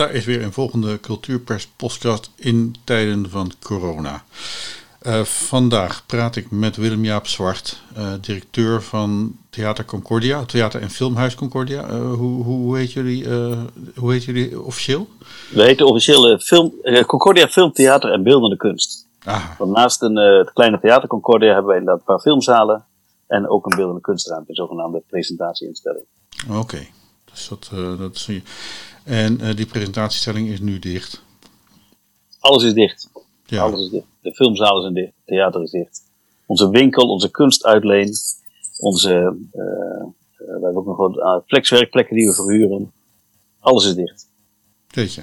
daar is weer een volgende Cultuurpers podcast in tijden van corona. Uh, vandaag praat ik met Willem-Jaap Zwart, uh, directeur van Theater Concordia, Theater en Filmhuis Concordia. Uh, hoe, hoe, hoe, heet jullie, hoe heet jullie officieel? We heten officieel film, Concordia Film, Theater en Beeldende Kunst. Want naast een, het kleine Theater Concordia hebben wij inderdaad een paar filmzalen en ook een beeldende kunstruimte, een zogenaamde presentatieinstelling. Oké, dus dat, dat zie je. En uh, die presentatiestelling is nu dicht. Alles is dicht. Ja. Alles is dicht. De filmzalen zijn dicht, het theater is dicht. Onze winkel, onze kunstuitleen, onze, uh, we hebben ook nog wat flexwerkplekken die we verhuren. Alles is dicht. Weet je.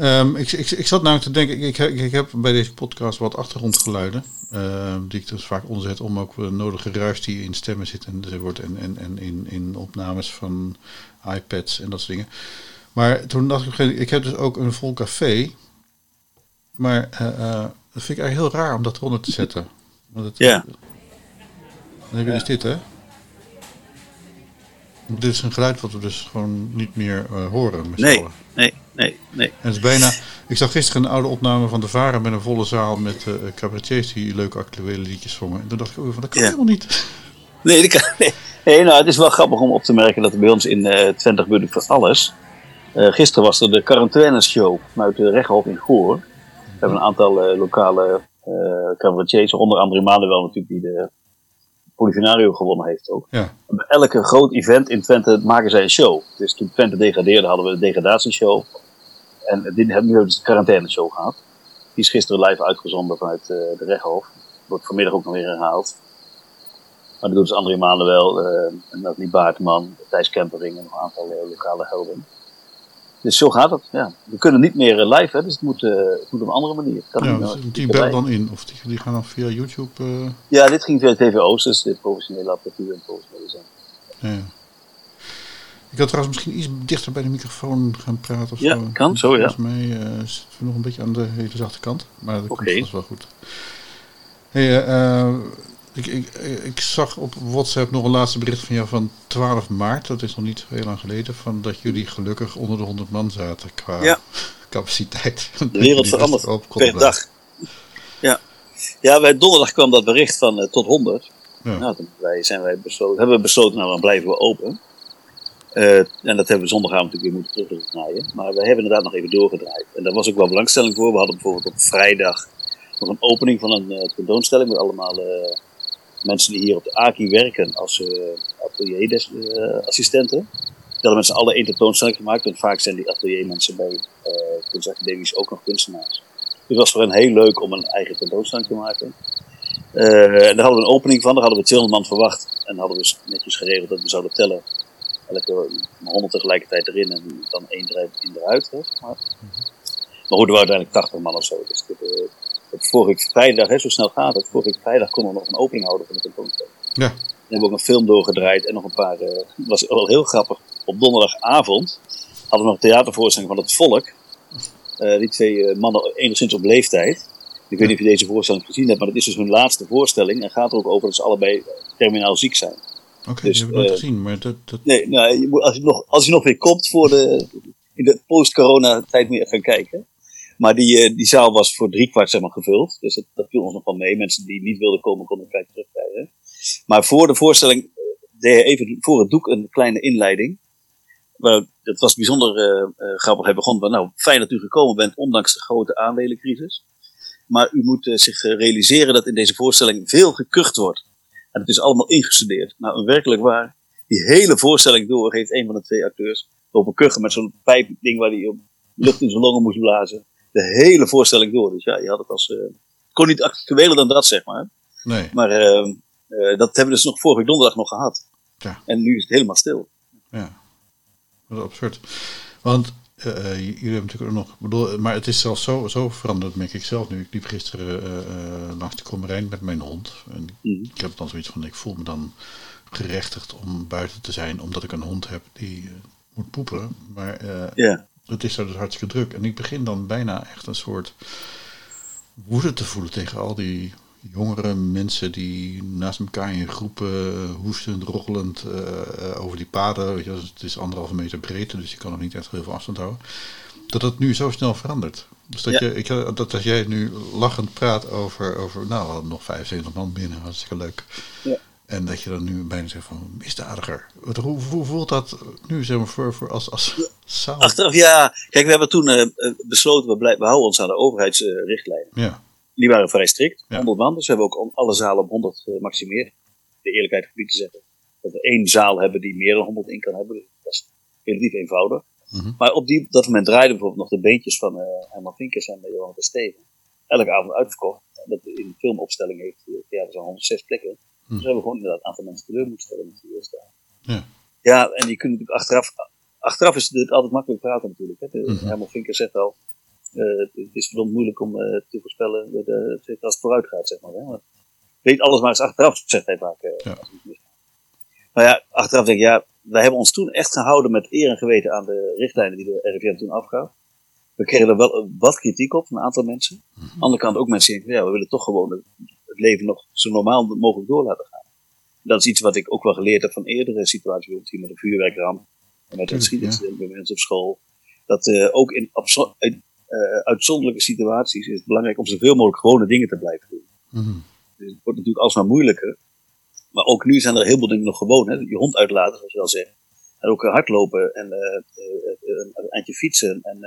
Um, ik, ik, ik zat namelijk te denken, ik, ik, ik heb bij deze podcast wat achtergrondgeluiden. Uh, die ik dus vaak onzet om ook de nodige ruis die in stemmen zit en, wordt en, en, en in, in opnames van iPads en dat soort dingen. Maar toen dacht ik, ik heb dus ook een vol café. Maar uh, uh, dat vind ik eigenlijk heel raar om dat eronder te zetten. Want het, ja. Dan heb je dus dit, hè? Dit is een geluid wat we dus gewoon niet meer uh, horen. nee, nee, nee, nee. En het is bijna. Ik zag gisteren een oude opname van de Varen met een volle zaal met uh, cabaretiers die leuke actuele liedjes zongen. En toen dacht ik, oh, van dat kan helemaal niet. Nee, dat kan, nee. nee, nou, het is wel grappig om op te merken dat er bij ons in uh, Twente gebeurt voor alles. Uh, gisteren was er de quarantaineshow vanuit de Rechthof in Goor. We hebben een aantal lokale cabaretiers, onder andere Manuel natuurlijk, die de Polifinario gewonnen heeft ook. Ja. Bij elke groot event in Twente maken zij een show. Dus toen Twente degradeerde hadden we de degradatieshow. En dit hebben we dus de quarantaineshow gehad. Die is gisteren live uitgezonden vanuit uh, de Rechthof. Wordt vanmiddag ook nog weer herhaald. Maar dat doet dus André Manuel, uh, en Nathalie Baartman, Thijs Kempering en nog een aantal uh, lokale helden. Dus zo gaat het. Ja. We kunnen niet meer uh, live, hè, dus het moet, uh, het moet op een andere manier. Kan ja, dus die belt dan in, of die, die gaan dan via YouTube? Ja, dit ging via TVO's, dus dit professionele apparatuur en professionele zijn. Ja. Ik had trouwens misschien iets dichter bij de microfoon gaan praten. Of ja, zo. kan zo, ja. Volgens mij uh, zitten we nog een beetje aan de hele zachte kant, maar dat okay. komt wel goed. Hey, uh, ik, ik, ik, zag op WhatsApp nog een laatste bericht van jou van 12 maart. Dat is nog niet heel lang geleden. Van dat jullie gelukkig onder de 100 man zaten qua ja. capaciteit. De wereld verandert per dag. Ja. ja, bij donderdag kwam dat bericht van uh, tot 100. Ja. Nou, toen wij, zijn wij besloten, hebben we besloten, nou dan blijven we open. Uh, en dat hebben we zondagavond natuurlijk weer moeten terugdraaien. Maar we hebben inderdaad nog even doorgedraaid. En daar was ook wel belangstelling voor. We hadden bijvoorbeeld op vrijdag nog een opening van een uh, tentoonstelling met allemaal mensen die hier op de AKI werken als atelierdesassistenten. Uh, die hadden mensen alle één tentoonstelling gemaakt, want vaak zijn die ateliermensen bij kunstacademies ook nog kunstenaars. Dus het was voor hen heel leuk om een eigen tentoonstelling te maken. En daar hadden we een opening van, daar hadden we 200 man verwacht. En hadden we netjes geregeld dat we zouden tellen. Elke 100 tegelijkertijd erin en dan één in eruit. Hè, zeg maar. maar goed, er waren uiteindelijk 80 man of zo. Dus dit, vorige vrijdag, hè, zo snel gaat het, vorige vrijdag konden we nog een opening houden van de tentoonstelling. Ja. En hebben we ook een film doorgedraaid en nog een paar, uh, was wel heel grappig. Op donderdagavond hadden we nog een theatervoorstelling van het volk. Uh, die twee uh, mannen enigszins op leeftijd. Ik weet niet of je deze voorstelling gezien hebt, maar het is dus hun laatste voorstelling en gaat er ook over dat ze allebei terminaal ziek zijn. Oké, okay, dus, dat heb ik nooit gezien, maar dat... dat... Nee, nou, als, je nog, als je nog weer komt voor de, in de post-corona tijd moet je even gaan kijken. Maar die, eh, die zaal was voor driekwart zeg maar, gevuld. Dus dat, dat viel ons nog wel mee. Mensen die niet wilden komen, konden tijd terugkrijgen. Maar voor de voorstelling eh, deed hij even voor het doek een kleine inleiding. Maar dat was bijzonder uh, uh, grappig. Hij begon van, nou, fijn dat u gekomen bent, ondanks de grote aandelencrisis. Maar u moet uh, zich realiseren dat in deze voorstelling veel gekucht wordt. En het is allemaal ingestudeerd. Nou, werkelijk waar, die hele voorstelling door heeft een van de twee acteurs lopen kuchen met zo'n pijpding waar hij lucht in zijn longen moest blazen de hele voorstelling door. Dus ja, je had het als. Uh, kon niet actueler dan dat, zeg maar. Nee. Maar uh, uh, dat hebben we dus nog vorige donderdag nog gehad. Ja. En nu is het helemaal stil. Ja, dat is absurd. Want jullie hebben natuurlijk ook nog. Bedoel, maar het is zelfs zo, zo veranderd, merk ik zelf nu. Ik liep gisteren langs de Kommerijn met mijn hond. En mm. Ik heb dan zoiets van: ik voel me dan gerechtigd om buiten te zijn, omdat ik een hond heb die moet poepen. Maar het is daar dus hartstikke druk. En ik begin dan bijna echt een soort woede te voelen tegen al die jongere mensen die naast elkaar in groepen hoestend, rochelend uh, over die paden. Weet je, het is anderhalve meter breedte, dus je kan nog niet echt heel veel afstand houden. Dat het nu zo snel verandert. Dus dat, je, ik, dat als jij nu lachend praat over, over nou, we hadden nog 75 man binnen, hartstikke leuk. Ja. En dat je dan nu bijna zegt van misdadiger. Wat, hoe, hoe voelt dat nu zeg maar, voor, voor als, als zaal? Achteraf, ja. Kijk, we hebben toen uh, besloten, we, blijven, we houden ons aan de overheidsrichtlijnen. ja. Die waren vrij strikt, 100 man. Dus we hebben ook alle zalen op 100 gemaximeerd. De eerlijkheid gebied te zeggen. Dat we één zaal hebben die meer dan 100 in kan hebben. Dus dat is relatief eenvoudig. Mhm. Maar op die, dat moment draaiden bijvoorbeeld nog de beentjes van uh, Herman Vinkers en uh, Johan de Steven. Elke avond uitverkocht. Dat in de filmopstelling heeft, ja, er zijn 106 plekken. Dus we hebben gewoon inderdaad een aantal mensen teleur moeten stellen met die eerste Ja. ja, en je kunt natuurlijk achteraf, achteraf is het altijd makkelijk praten natuurlijk. Hè. De, mm Herman Vinker zegt al, het is verdomd moeilijk om uh, te voorspellen de, de, als het vooruit gaat, zeg maar. Hè. weet alles maar eens achteraf, zegt hij vaak. Ja. Maar ja, achteraf denk ik, ja, wij hebben ons toen echt gehouden met eer en geweten aan de richtlijnen die de RIVM toen afgaf. We kregen er wel wat kritiek op van een aantal mensen. Aan de andere kant ook mensen die denken, ja, we willen toch gewoon het leven nog zo normaal mogelijk door laten gaan. Dat is iets wat ik ook wel geleerd heb van eerdere situaties, bijvoorbeeld hier met de vuurwerkramp en met het geschiedincident bij mensen op school. Dat uh, ook in uh, uitzonderlijke situaties is het belangrijk om zoveel mogelijk gewone dingen te blijven doen. Mm dus het wordt natuurlijk alsmaar moeilijker. Maar ook nu zijn er heel veel dingen nog gewoon. Hè? Je hond uitlaten, zoals je al zegt. En ook hardlopen en een eindje fietsen en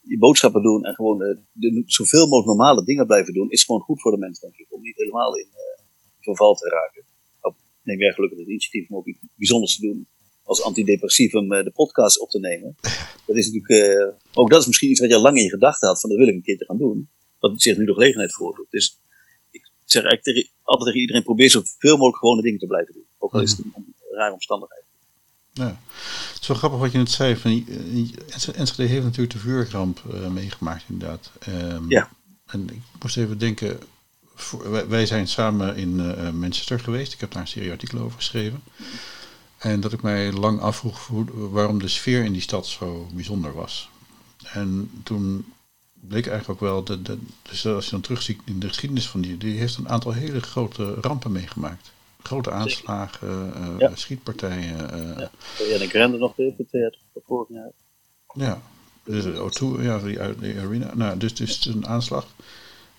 je boodschappen doen en gewoon de, zoveel mogelijk normale dingen blijven doen, is gewoon goed voor de mens, denk ik. Om niet helemaal in verval te raken. Ik neem jij gelukkig het initiatief om ook iets bijzonders te doen. Als antidepressivum uh, de podcast op te nemen. Dat is natuurlijk, ook dat is misschien iets wat je al lang in je gedachten had, van dat wil ik een keer te gaan doen. Wat zich nu de gelegenheid voordoet. Dus ik zeg eigenlijk tegen, altijd tegen iedereen, probeer zoveel mogelijk gewone dingen te blijven doen. Ook al is het een, een rare omstandigheid. Ja. Het is wel grappig wat je net zei. Van, Enschede heeft natuurlijk de vuurramp uh, meegemaakt inderdaad. Um, ja. En ik moest even denken, voor, wij, wij, zijn samen in uh, Manchester geweest. Ik heb daar een serie artikelen over geschreven. En dat ik mij lang afvroeg waarom de sfeer in die stad zo bijzonder was. En toen bleek eigenlijk ook wel, de, de, dus als je dan terugziet in de geschiedenis van die, die heeft een aantal hele grote rampen meegemaakt. Grote aanslagen, uh, ja. schietpartijen. Uh, ja. ja, ik rende nog de theater vorig jaar. Ja, dus O2, ja, die, die arena. Nou, dus, dus een aanslag.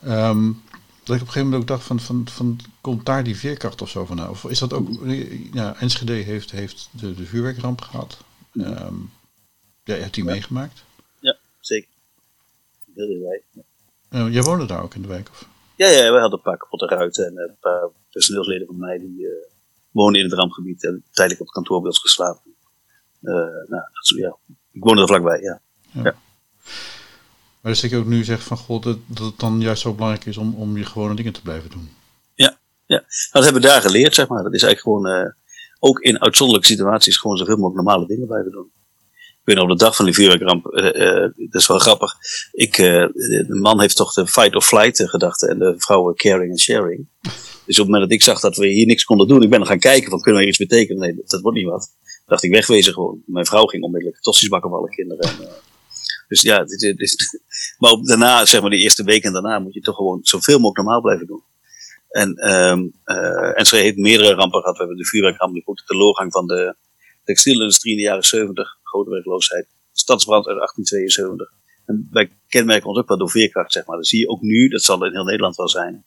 Um, dat ik op een gegeven moment ook dacht van, van, van komt daar die veerkracht of zo van nou? Of is dat ook, ja, Enschede heeft, heeft de, de vuurwerkramp gehad. Um, ja, je hebt die ja. meegemaakt? Ja, zeker. Heel. Ja. Uh, jij woonde daar ook in de wijk? Of? Ja, ja, we hadden een paar kapotte ruiten en een paar personeelsleden van mij die uh, woonden in het rampgebied en tijdelijk op het kantoor bij ons geslapen. Uh, nou, dat, ja, ik woonde er vlakbij, ja. ja. ja. Dus dat je ook nu zegt van god, dat, dat het dan juist zo belangrijk is om, om je gewone dingen te blijven doen. Ja, ja. dat hebben we daar geleerd, zeg maar. Dat is eigenlijk gewoon, uh, ook in uitzonderlijke situaties, gewoon zoveel mogelijk normale dingen blijven doen. Ik weet nog op de dag van die vuurwerkramp, uh, uh, dat is wel grappig. Ik, de man heeft toch de fight or flight gedachte en de vrouw caring and sharing. Dus op het moment dat ik zag dat we hier niks konden doen, ik ben gaan kijken van kunnen we iets betekenen? Nee, dat, dat wordt niet wat. dacht ik wegwezen gewoon. Mijn vrouw ging onmiddellijk tossies bakken voor alle kinderen. En, dus ja, dit, dit, maar daarna, zeg maar de eerste weken daarna, moet je toch gewoon zoveel mogelijk normaal blijven doen. En, um, uh, en ze heeft meerdere rampen gehad. We hebben de vuurwerkramp, de teleurgang van de textielindustrie in de jaren 70, grote werkloosheid. Stadsbrand uit 1872. En wij kenmerken ons ook wel door veerkracht, zeg maar. Dat zie je ook nu, dat zal in heel Nederland wel zijn.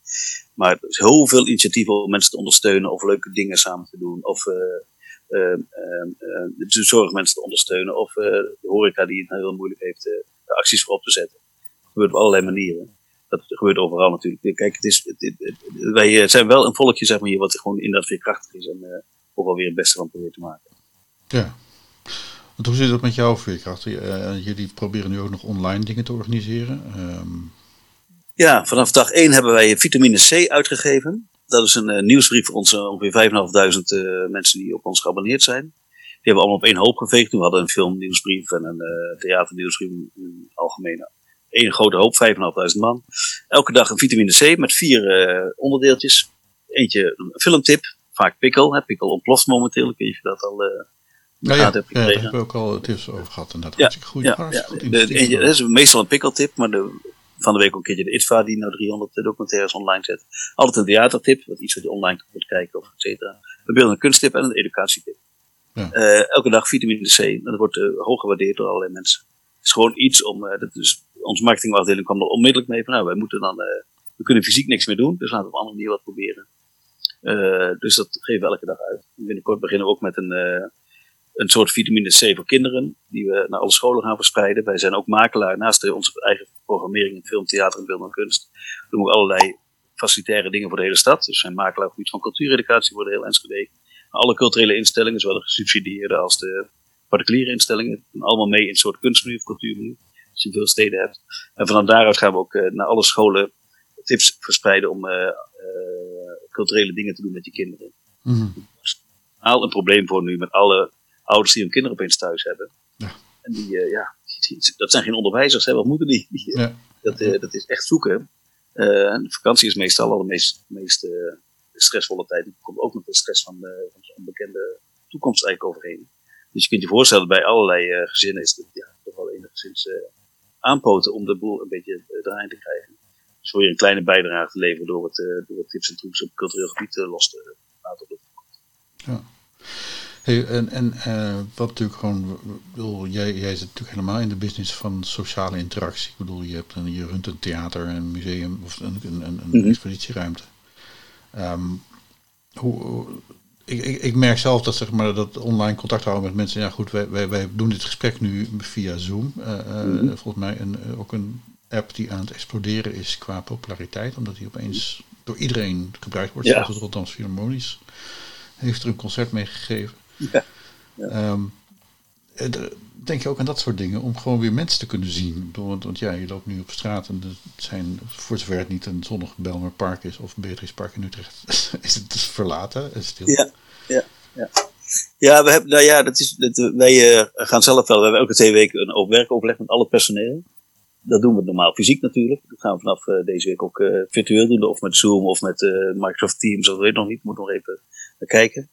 Maar er is heel veel initiatieven om mensen te ondersteunen, of leuke dingen samen te doen, of uh, de zorgmensen te ondersteunen, of de horeca die het heel moeilijk heeft, de acties voor op te zetten. Dat gebeurt op allerlei manieren. Dat gebeurt overal natuurlijk. Kijk, het is, het, het, het, wij zijn wel een volkje, zeg maar, hier, wat gewoon inderdaad veerkrachtig is en ook wel weer het beste van proberen te maken. Ja. Want hoe zit het met jouw veerkracht? Jullie proberen nu ook nog online dingen te organiseren. Um... Ja, vanaf dag 1 hebben wij vitamine C uitgegeven. Dat is een uh, nieuwsbrief voor onze ongeveer 5.500 uh, mensen die op ons geabonneerd zijn. Die hebben we allemaal op één hoop geveegd. We hadden een filmnieuwsbrief en een uh, theaternieuwsbrief in het algemeen. Eén grote hoop, 5.500 man. Elke dag een vitamine C met vier onderdeeltjes. Eentje een filmtip, vaak pikkel. Hè. Pikkel ontploft momenteel, ik weet niet of je dat al ja, ja, heb ja, daar hebben we ook al tips over gehad. En dat ja, goed. Ja, ja. De, de, de, dat is meestal een pikkeltip, maar de van de week ook een keertje de ITVA die nou 300 documentaires online zet. Altijd een theatertip, wat iets wat je online kunt kijken of et cetera. Een beeld- en kunsttip en een educatietip. Ja. Eh, elke dag vitamine C. En dat wordt uh, hoog gewaardeerd door allerlei mensen. Het is gewoon iets om, uh, dat is, onze marketingafdeling kwam er onmiddellijk mee van, nou, wij moeten dan, we kunnen fysiek niks meer doen, dus laten we op een andere manier wat proberen. dus dat geven we elke dag uit. En binnenkort beginnen we ook met een, een soort vitamine C voor kinderen, die we naar alle scholen gaan verspreiden. Wij zijn ook makelaar, naast onze eigen programmering in film, theater en beeld en kunst, doen we allerlei facilitaire dingen voor de hele stad. Dus we zijn makelaar op het gebied van cultuureducatie voor de hele Enschede. Alle culturele instellingen, zowel de gesubsidieerde als de particuliere instellingen, doen allemaal mee in een soort kunstmenu of cultuurmenu, als je in veel steden hebt. En vanaf daaruit gaan we ook uh, naar alle scholen tips verspreiden om uh, uh, culturele dingen te doen met je kinderen. Mm-hmm. Al een probleem voor nu met alle ouders die hun kinderen opeens thuis hebben. Ja. En die, ja, die, dat zijn geen onderwijzers, hè, wat moeten die? die Ja. dat, dat is echt zoeken. de vakantie is meestal al de meest, meest stressvolle tijd. Er komt ook nog de stress van, de, van zo'n onbekende toekomst eigenlijk overheen. Dus je kunt je voorstellen, bij allerlei gezinnen is het ja, toch wel enigszins aanpoten om de boel een beetje draaiend te krijgen. Dus voor je een kleine bijdrage te leveren door wat, door wat tips en trucs op cultureel gebied los te laten op Ja. Hey, en en wat natuurlijk gewoon, bedoel, jij, jij zit natuurlijk helemaal in de business van sociale interactie. Ik bedoel, je, hebt een, je runt een theater, een museum of een, een, een, Mhm. expositieruimte. Um, hoe, ik, ik, ik, merk zelf dat, zeg maar, dat online contact houden met mensen. Ja, goed, wij, wij, wij doen dit gesprek nu via Zoom. Uh, mm -hmm. Volgens mij een, ook een app die aan het exploderen is qua populariteit, omdat die opeens door iedereen gebruikt wordt. Ja. Zoals het Rotterdamse Philharmonisch heeft er een concert mee gegeven. Ja. Ja. Um, denk je ook aan dat soort dingen om gewoon weer mensen te kunnen zien? Want, want ja, je loopt nu op straat en het zijn, voor zover het niet een zonnig Belmer Park is of Beatrice Park in Utrecht, is het dus verlaten en stil. Ja, ja, ja. Ja, we hebben, nou ja, dat is, dat, wij uh, gaan zelf wel, we hebben elke twee weken een werkoverleg met al het personeel. Dat doen we normaal fysiek natuurlijk. Dat gaan we vanaf uh, deze week ook uh, virtueel doen, of met Zoom of met Microsoft Teams, dat weet ik nog niet, moet nog even naar kijken.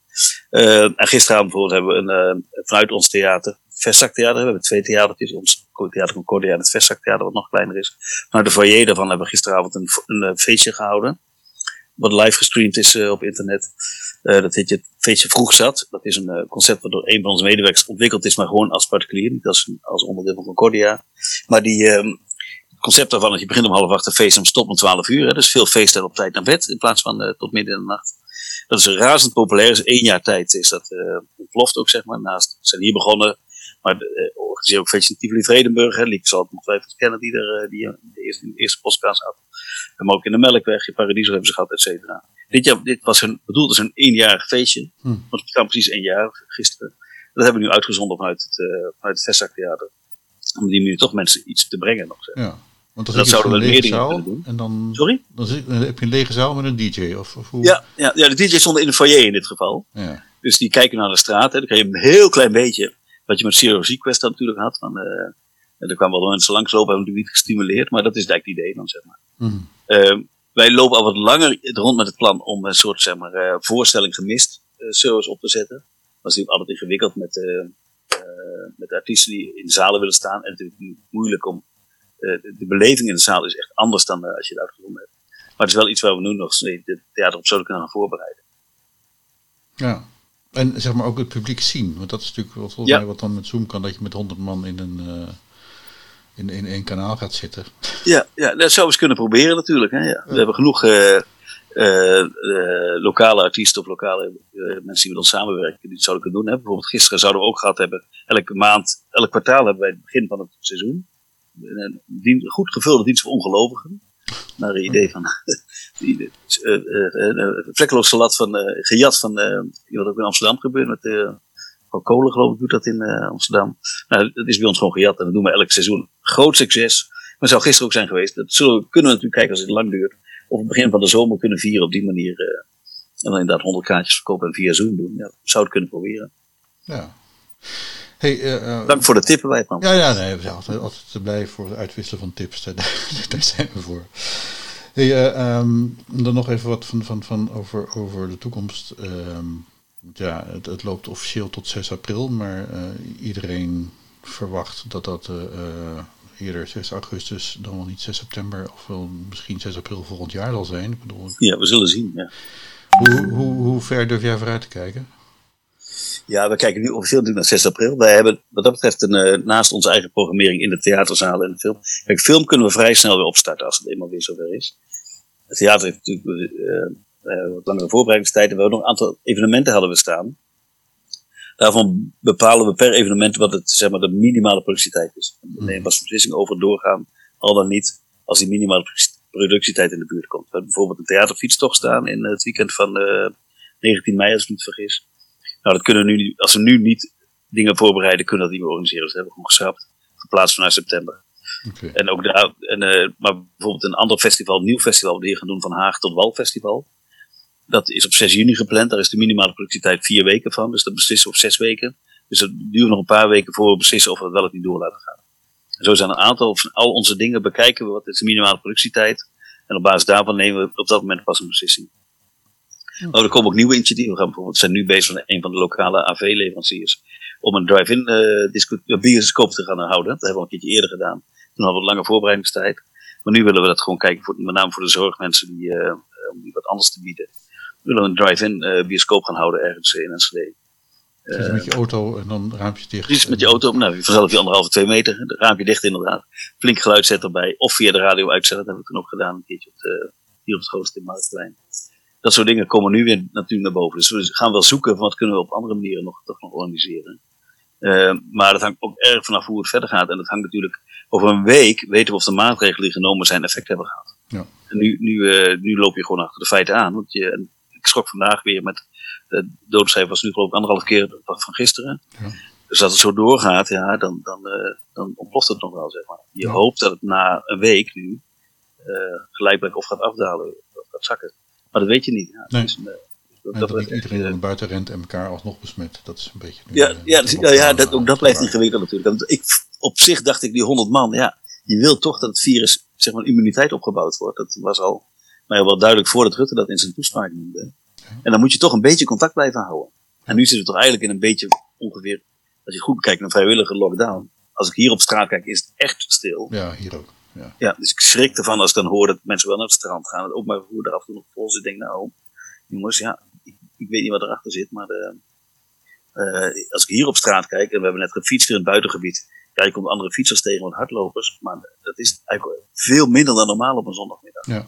En gisteravond bijvoorbeeld hebben we een, vanuit ons theater, Vestzaktheater, we hebben twee theatertjes, ons Theater Concordia en het Vestzaktheater, wat nog kleiner is. Vanuit de foyer daarvan hebben we gisteravond een, een feestje gehouden, wat live gestreamd is op internet. Dat heet je Feestje Vroeg Zat. Dat is een concept wat door een van onze medewerkers ontwikkeld is, maar gewoon als particulier, niet als, als onderdeel van Concordia. Maar die, uh, het concept daarvan is, je begint om half acht te feesten en stopt om twaalf uur. Hè, dus veel feesten op tijd naar bed, in plaats van tot midden in de nacht. Dat is razend populair, dus één jaar tijd is dat ontploft ook, zeg maar. Naast, we zijn hier begonnen, maar uh, organiseer ook feestje in Tivoli Vredenburg. Hè. Liek zal het ongetwijfeld kennen, die er die de eerste, in de eerste podcast had. Hebben ook in de Melkweg, in Paradiso hebben ze gehad, et cetera. Dit, jaar, dit was hun, bedoeld als een eenjarig feestje. Hm. Want het kwam precies één jaar gisteren. Dat hebben we nu uitgezonden vanuit het, uh, vanuit het. Om die manier toch mensen iets te brengen nog. Zeg. Ja. Want dan dat zouden we een meer lege dingen zaal doen. en dan, Sorry? dan, zit, dan heb je een lege zaal met een DJ. Of, of hoe? Ja, ja, ja, de DJ's stonden in de foyer in dit geval. Ja. Dus die kijken naar de straat. Hè. Dan kan je een heel klein beetje, wat je met Zero Request natuurlijk had. Van, uh, er kwamen wel mensen langslopen, hebben die niet gestimuleerd. Maar dat is eigenlijk het idee dan, zeg maar. Hm. Uh, wij lopen al wat langer rond met het plan om een soort zeg maar, uh, voorstelling gemist uh, service op te zetten. Dat is natuurlijk altijd ingewikkeld met, met artiesten die in zalen willen staan. En natuurlijk moeilijk om. De, de, beleving in de zaal is echt anders dan als je het uitgevonden hebt. Maar het is wel iets waar we nu nog het theater op zouden kunnen gaan voorbereiden. Ja. En zeg maar ook het publiek zien. Want dat is natuurlijk wat, volgens Ja. mij wat dan met Zoom kan, dat je met 100 man in een. uh, in, in één kanaal gaat zitten. Ja, ja, dat zou we eens kunnen proberen natuurlijk. Hè? Ja. We hebben genoeg uh, uh, lokale artiesten of lokale mensen die met ons samenwerken die het zouden kunnen doen. Hè? Bijvoorbeeld gisteren zouden we ook gehad hebben, elke maand, elk kwartaal hebben wij het begin van het seizoen. Een dien, goed gevulde dienst voor ongelovigen. Naar een idee van die, vlekkeloos salat van gejat van wat ook in Amsterdam gebeurt met van Kolen, geloof ik, doet dat in Amsterdam. Nou, dat is bij ons gewoon gejat en dat doen we elk seizoen. Groot succes. Maar het zou gisteren ook zijn geweest. Dat zullen, we, kunnen we natuurlijk kijken als het lang duurt. Of het begin van de zomer kunnen vieren op die manier. En dan inderdaad 100 kaartjes verkopen en via Zoom doen. Ja, zou het kunnen proberen. Ja. Hey, uh, Dank voor de tippen bij het Ja, ja, nee, we zijn altijd, altijd blij voor het uitwisselen van tips. Daar, zijn we voor. Hey, um, dan nog even wat van, van, van over, over de toekomst. Um, ja, het, het, loopt officieel tot 6 april, maar uh, iedereen verwacht dat dat eerder 6 augustus dan wel niet 6 september of wel misschien 6 april volgend jaar zal zijn. Ik bedoel, Ja, we zullen zien. Ja. hoe, hoe, hoe ver durf jij vooruit te kijken? Ja, we kijken nu officieel naar 6 april. Wij hebben wat dat betreft een, eh, naast onze eigen programmering in de theaterzalen en de film. Kijk, film kunnen we vrij snel weer opstarten als het eenmaal weer zover is. Het theater heeft natuurlijk eh, wat langere voorbereidingstijd. En we hebben nog een aantal evenementen hadden we staan. Daarvan bepalen we per evenement wat het, zeg maar, de minimale productietijd is. We nemen pas een beslissing over doorgaan, al dan niet, als die minimale productietijd in de buurt komt. We hebben bijvoorbeeld een theaterfietstocht staan in het weekend van eh 19 mei, als ik me niet vergis. Nou, dat kunnen we nu, als we nu niet dingen voorbereiden, kunnen we dat niet meer organiseren. Dus dat hebben we gewoon geschrapt. Verplaatst vanuit september. En ook daar, en, eh, maar bijvoorbeeld een ander festival, een nieuw festival, wat we hier gaan doen van Haag tot Wal Festival. Dat is op 6 juni gepland. Daar is de minimale productietijd vier weken van. Dus dat beslissen we op zes weken. Dus dat duurt nog een paar weken voor we beslissen of we het wel of niet door laten gaan. En zo zijn een aantal van al onze dingen bekijken we wat is de minimale productietijd. En op basis daarvan nemen we op dat moment pas een beslissing. Oh, er komen ook nieuwe initiatieven. We gaan bijvoorbeeld we zijn nu bezig met een van de lokale AV-leveranciers. Om een drive-in eh, eh, bioscoop te gaan houden. Dat hebben we al een keertje eerder gedaan. Toen hadden we lange voorbereidingstijd. Maar nu willen we dat gewoon kijken, voor, met name voor de zorgmensen, die, eh, eh, om die wat anders te bieden. We willen een drive-in eh, bioscoop gaan houden ergens in Enschede. Je met je auto en dan raampje dicht. Precies met je auto, nou, vanzelf je anderhalve, twee meter, raampje dicht inderdaad. Flink geluid zetten erbij, of via de radio uitzetten, dat hebben we toen ook gedaan, een keertje op de, hier op het grootste in Marktplein. Dat soort dingen komen nu weer natuurlijk naar boven. Dus we gaan wel zoeken van wat kunnen we op andere manieren nog, toch nog organiseren. Eh, maar dat hangt ook erg vanaf hoe het verder gaat. En dat hangt natuurlijk, over een week weten we of de maatregelen die genomen zijn effect hebben gehad. Ja. En nu, nu, eh, nu loop je gewoon achter de feiten aan. Want je, ik schrok vandaag weer met, de doodcijfer was nu geloof ik anderhalf keer van gisteren. Ja. Dus als het zo doorgaat, ja, dan, dan, eh, dan ontploft het nog wel, zeg maar. Je Ja. hoopt dat het na een week nu eh geleidelijk of gaat afdalen of gaat zakken. Maar dat weet je niet. Ja, Nee. is eh, dat, dat iedereen naar buiten rent en elkaar alsnog besmet. Dat is een beetje... nu, ja, eh, ja, dus- ja, ja, dat, ook dat blijft ingewikkeld natuurlijk. Want ik, op zich dacht ik, die 100 man, ja, je wil toch dat het virus, zeg maar, immuniteit opgebouwd wordt. Dat was al, maar wel duidelijk voordat Rutte dat in zijn toespraak noemde. En dan moet je toch een beetje contact blijven houden. En nu zitten we toch eigenlijk in een beetje ongeveer, als je goed kijkt naar vrijwillige lockdown. Als ik hier op straat kijk, is het echt stil. Ja, hier ook. Ja. Ja, dus ik schrik ervan als ik dan hoor dat mensen wel naar het strand gaan. Het openbaar vervoer daar af en toe nog vol zit. Ik denk, nou, jongens, ja, ik, ik weet niet wat erachter zit, maar eh, eh, als ik hier op straat kijk, en we hebben net gefietst in het buitengebied. Ja, je komt andere fietsers tegen met hardlopers, maar dat is eigenlijk veel minder dan normaal op een zondagmiddag. Ja.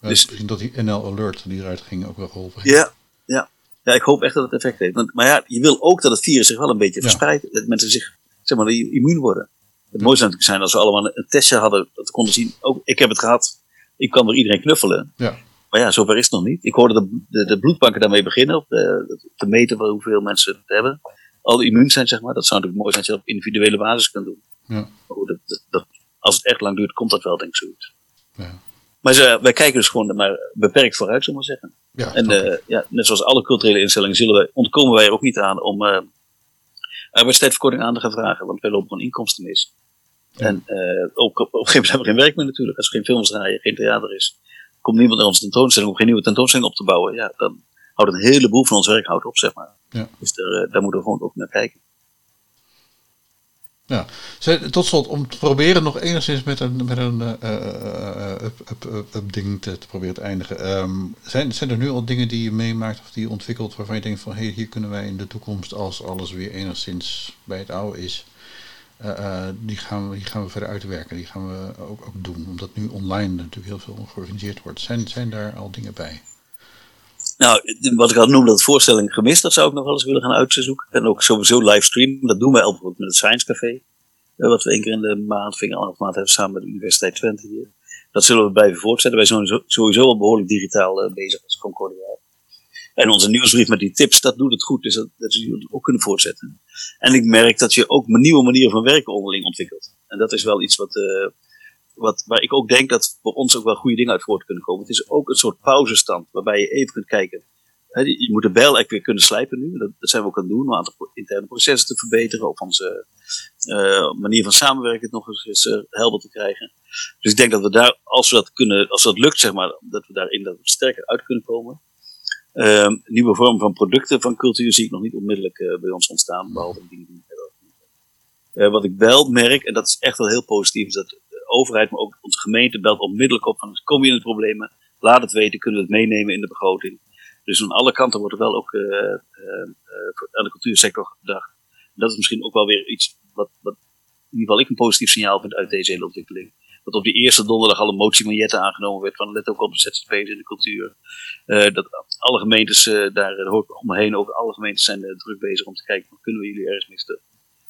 Dus- Dus dat die NL Alert die eruit ging ook wel geholpen. Ja, ja. Ja, ik hoop echt dat het effect heeft. Want, maar ja, je wil ook dat het virus zich wel een beetje verspreidt. Dat mensen zich, zeg maar, immuun worden. Het mooiste zou natuurlijk zijn als we allemaal een- testje hadden, dat we konden zien, ook, ik heb het gehad, ik kan door iedereen knuffelen. Ja. Maar ja, zover is het nog niet. Ik hoorde de, de, de bloedbanken daarmee beginnen, op de, te meten hoeveel mensen het hebben. Al immuun zijn, zeg maar. Dat zou natuurlijk mooi zijn als je dat op individuele basis kunt doen. Ja. Dat, dat, dat- als het echt lang duurt, komt dat wel, denk ik, zoiets. Ja. Maar ze, wij kijken dus gewoon maar beperkt vooruit, zullen we maar zeggen. Ja, En eh, ja, net zoals alle culturele instellingen zullen wij, ontkomen wij er ook niet aan om eh arbeidstijdverkorting aan te gaan vragen, want wij lopen gewoon inkomsten mis. Ja. En eh, ook op, op een gegeven moment hebben we geen werk meer natuurlijk. Als er geen films draaien, geen theater is, komt niemand naar onze tentoonstelling om geen nieuwe tentoonstelling op te bouwen. Ja, dan houdt een heleboel van ons werk houdt op, zeg maar. Ja. Dus daar, eh, daar moeten we gewoon ook naar kijken. Ja. Tot slot, om te proberen nog enigszins met een, met een eh, up, up, up, up ding te, te proberen te eindigen. Ehm, zijn, zijn er nu al dingen die je meemaakt of die je ontwikkelt waarvan je denkt van hé, hier kunnen wij in de toekomst, als alles weer enigszins bij het oude is, eh, die, gaan we, die gaan we verder uitwerken. Die gaan we ook, ook doen. Omdat nu online natuurlijk heel veel georganiseerd wordt. Zijn, zijn daar al dingen bij? Nou, wat ik al noemde, dat voorstelling gemist, dat zou ik nog wel eens willen gaan uitzoeken. En ook sowieso livestreamen, dat doen wij bijvoorbeeld met het Science Café. eh, wat we één keer in de maand, ving anderhalf maand hebben samen met de Universiteit Twente hier. Dat zullen we blijven voortzetten. Wij zijn sowieso, al behoorlijk digitaal eh, bezig als Concordia. En onze nieuwsbrief met die tips, dat doet het goed. Dus dat, dat zullen we ook kunnen voortzetten. En ik merk dat je ook nieuwe manieren van werken onderling ontwikkelt. En dat is wel iets wat, eh, wat, waar ik ook denk dat voor ons ook wel goede dingen uit voort kunnen komen. Het is ook een soort pauzestand waarbij je even kunt kijken. Je moet de bijl echt weer kunnen slijpen nu. Dat, zijn we ook aan het doen. Om een aantal interne processen te verbeteren. Of onze eh, manier van samenwerken nog eens, eh, helder te krijgen. Dus ik denk dat we daar, als we dat kunnen, als dat lukt, zeg maar, dat we daarin dat sterker uit kunnen komen. Ehm, nieuwe vormen van producten van cultuur zie ik nog niet onmiddellijk eh, bij ons ontstaan, behalve dingen die we wat ik wel merk, en dat is echt wel heel positief, is dat overheid, maar ook onze gemeente belt onmiddellijk op van kom je in de problemen, laat het weten, kunnen we het meenemen in de begroting. Dus aan alle kanten wordt er wel ook aan de cultuursector gedacht. Dat is misschien ook wel weer iets wat, wat in ieder geval ik een positief signaal vind uit deze hele ontwikkeling. Dat op die eerste donderdag al een motie Mariette aangenomen werd van let ook op de ZZP's in de cultuur. Dat alle gemeentes daar uh, omheen, ook alle gemeentes zijn druk bezig om te kijken, kunnen we jullie ergens mee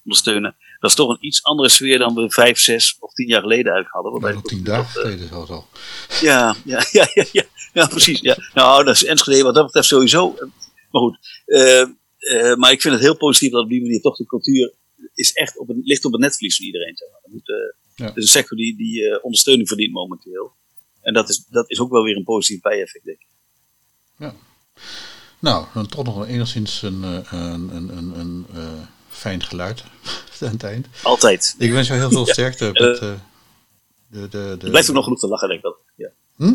ondersteunen. Dat is toch een iets andere sfeer dan we vijf, zes of tien jaar geleden eigenlijk hadden. Waarbij tien dagen geleden zelfs al. Ja, ja, ja, ja, ja, ja, precies. Ja. Nou, dat is Enschede wat dat betreft sowieso. Maar goed, maar ik vind het heel positief dat op die manier toch de cultuur is echt op het, ligt op het netvlies van iedereen. Zeg maar. dat moet, ja. Het is een sector die, die uh, ondersteuning verdient momenteel. En dat is, dat is ook wel weer een positief bijeffect, denk ik. Ja. Nou, dan toch nog enigszins een, een, een, een, een uh, fijn geluid aan het eind. Altijd. Ik wens jou heel veel sterkte. Uh, met, uh, de, de, de, er blijft ook nog genoeg te lachen, denk ik. Dat. Ja. Hm?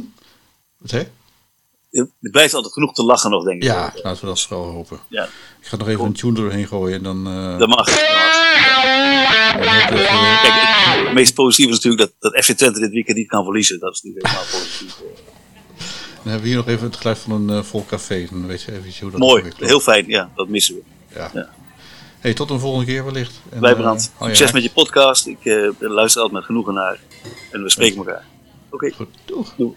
Wat? Er blijft altijd genoeg te lachen nog, denk ik. Ja, laten we dat vooral hopen. Ja. Ik ga nog even een tune doorheen gooien en dan... Uh... Dat mag. Dat mag. Kijk, het meest positieve is natuurlijk dat, dat FC Twente dit weekend niet kan verliezen. Dat is natuurlijk helemaal positief. Dan hebben we hier nog even het geluid van een uh, vol café. Dan weet je even hoe dat Mooi, heel fijn. Ja, dat missen we. Ja. ja. Hey, tot een volgende keer wellicht. En, Blijbrand, uh, succes met je podcast. Ik uh, luister altijd met genoegen naar. En we spreken elkaar. Oké. Okay. Goed, doeg.